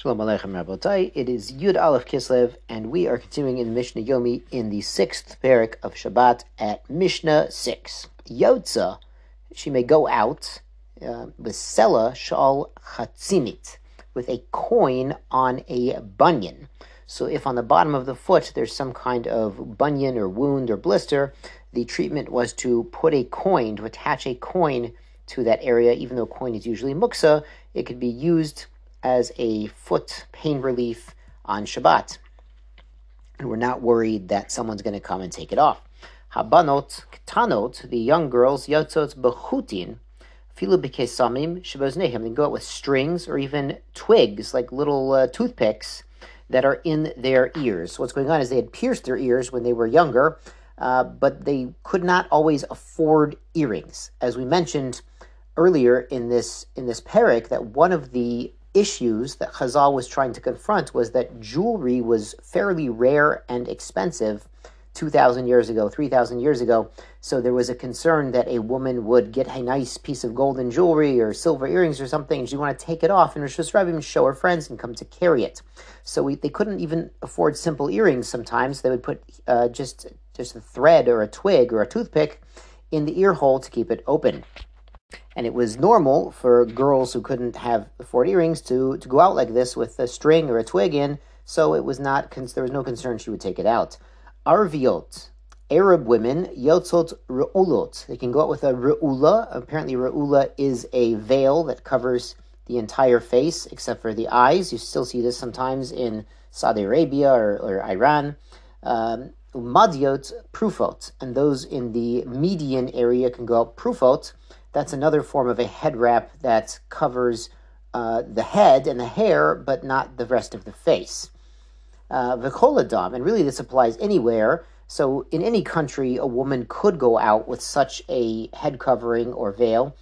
Shalom Aleichem Rabotai. It is Yud Aleph Kislev, and we are continuing in Mishnah Yomi in the sixth parak of Shabbat at Mishnah 6. Yotza, she may go out uh, with Sela Shal Chatzimit, with a coin on a bunion. So if on the bottom of the foot there's some kind of bunion or wound or blister, the treatment was to put a coin, to attach a coin to that area, even though coin is usually muksa, it could be used as a foot pain relief on Shabbat. And we're not worried that someone's going to come and take it off. Habanot, ktanot, the young girls, yotzot bechutin, filu bekesamim sheboznehem. They go out with strings or even twigs, like little uh, toothpicks, that are in their ears. What's going on is they had pierced their ears when they were younger, uh, but they could not always afford earrings. As we mentioned earlier in this in this parak, that one of the issues that Chazal was trying to confront was that jewelry was fairly rare and expensive 2,000 years ago, 3,000 years ago. So there was a concern that a woman would get a nice piece of golden jewelry or silver earrings or something, and she'd want to take it off and Rosh Hashanah show her friends and come to carry it. So we, they couldn't even afford simple earrings sometimes. They would put uh, just, just a thread or a twig or a toothpick in the ear hole to keep it open and it was normal for girls who couldn't have four earrings to to go out like this with a string or a twig in. So it was not there was no concern she would take it out. Arviot, Arab women, yotzot re'ulot. They can go out with a re'ula. Apparently, re'ula is a veil that covers the entire face except for the eyes. You still see this sometimes in Saudi Arabia or, or Iran. Um, prufot, and those in the median area can go out prufot. That's another form of a head wrap that covers uh, the head and the hair, but not the rest of the face. Uh, Vikoladam, and really this applies anywhere. So in any country, a woman could go out with such a head covering or veil.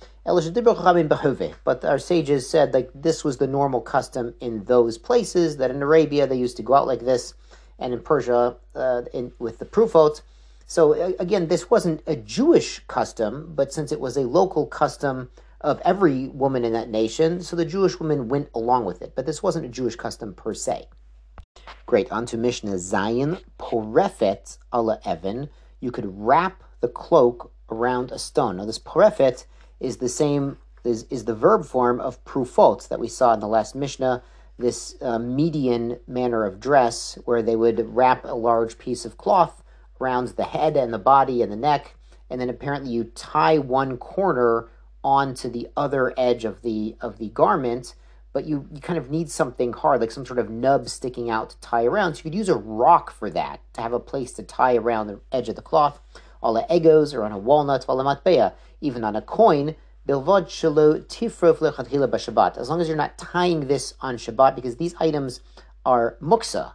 But our sages said like this was the normal custom in those places. That in Arabia they used to go out like this, and in Persia uh, in, with the prufot so again, this wasn't a Jewish custom, but since it was a local custom of every woman in that nation, so the Jewish woman went along with it. But this wasn't a Jewish custom per se. Great. On to Mishnah Zayin Porefet ala Evan. You could wrap the cloak around a stone. Now, this porefet is the same is, is the verb form of prufot that we saw in the last Mishnah. This uh, median manner of dress, where they would wrap a large piece of cloth around the head and the body and the neck, and then apparently you tie one corner onto the other edge of the of the garment, but you, you kind of need something hard, like some sort of nub sticking out to tie around. So you could use a rock for that to have a place to tie around the edge of the cloth. All the egoz or on a walnut, even on a coin. As long as you're not tying this on Shabbat, because these items are muksa.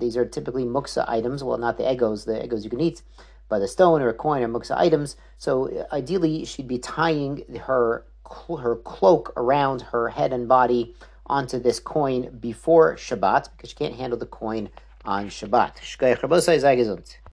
These are typically muksa items. Well, not the egoz, the egoz you can eat, but a stone or a coin are muksa items. So uh, ideally, she'd be tying her her cloak around her head and body onto this coin before Shabbat because she can't handle the coin on Shabbat.